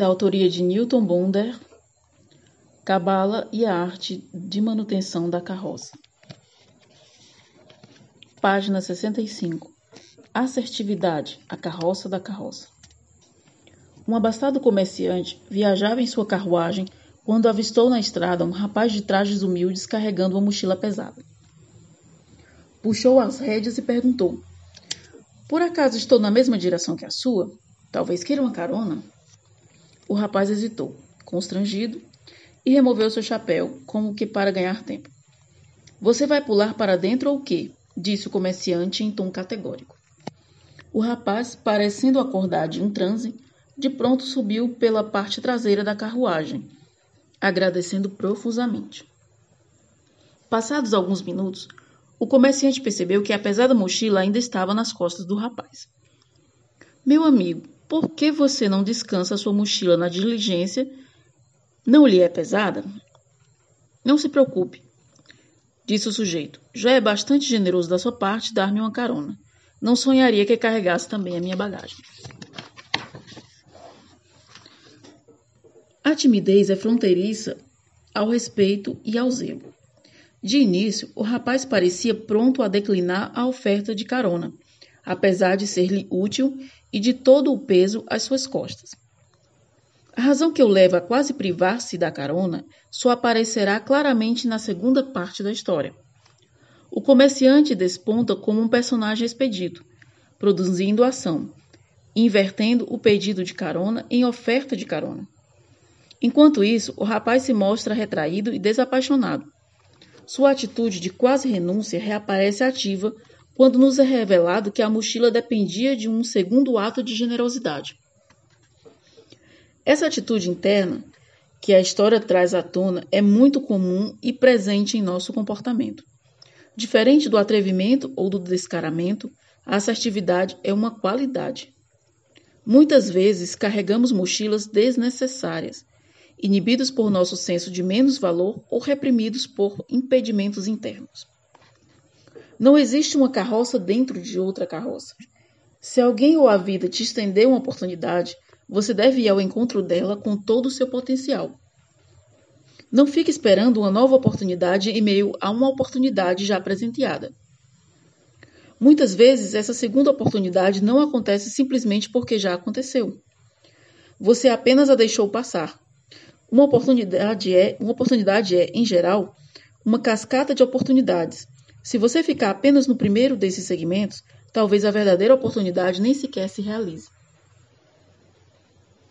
da autoria de Newton Bonder, Cabala e a arte de manutenção da carroça. Página 65. Assertividade, a carroça da carroça. Um abastado comerciante viajava em sua carruagem quando avistou na estrada um rapaz de trajes humildes carregando uma mochila pesada. Puxou as rédeas e perguntou: Por acaso estou na mesma direção que a sua? Talvez queira uma carona? O rapaz hesitou, constrangido, e removeu seu chapéu, como que para ganhar tempo. Você vai pular para dentro ou quê? disse o comerciante em tom categórico. O rapaz, parecendo acordar de um transe, de pronto subiu pela parte traseira da carruagem, agradecendo profusamente. Passados alguns minutos, o comerciante percebeu que a pesada mochila ainda estava nas costas do rapaz. Meu amigo, por que você não descansa sua mochila na diligência? Não lhe é pesada? Não se preocupe, disse o sujeito. Já é bastante generoso da sua parte dar-me uma carona. Não sonharia que carregasse também a minha bagagem. A timidez é fronteiriça ao respeito e ao zelo. De início, o rapaz parecia pronto a declinar a oferta de carona, apesar de ser-lhe útil e de todo o peso às suas costas. A razão que o leva a quase privar-se da carona só aparecerá claramente na segunda parte da história. O comerciante desponta como um personagem expedito, produzindo ação, invertendo o pedido de carona em oferta de carona. Enquanto isso, o rapaz se mostra retraído e desapaixonado. Sua atitude de quase renúncia reaparece ativa quando nos é revelado que a mochila dependia de um segundo ato de generosidade. Essa atitude interna que a história traz à tona é muito comum e presente em nosso comportamento. Diferente do atrevimento ou do descaramento, a assertividade é uma qualidade. Muitas vezes carregamos mochilas desnecessárias, inibidos por nosso senso de menos valor ou reprimidos por impedimentos internos. Não existe uma carroça dentro de outra carroça. Se alguém ou a vida te estender uma oportunidade, você deve ir ao encontro dela com todo o seu potencial. Não fique esperando uma nova oportunidade em meio a uma oportunidade já presenteada. Muitas vezes, essa segunda oportunidade não acontece simplesmente porque já aconteceu. Você apenas a deixou passar. Uma oportunidade é, uma oportunidade é, em geral, uma cascata de oportunidades se você ficar apenas no primeiro desses segmentos, talvez a verdadeira oportunidade nem sequer se realize.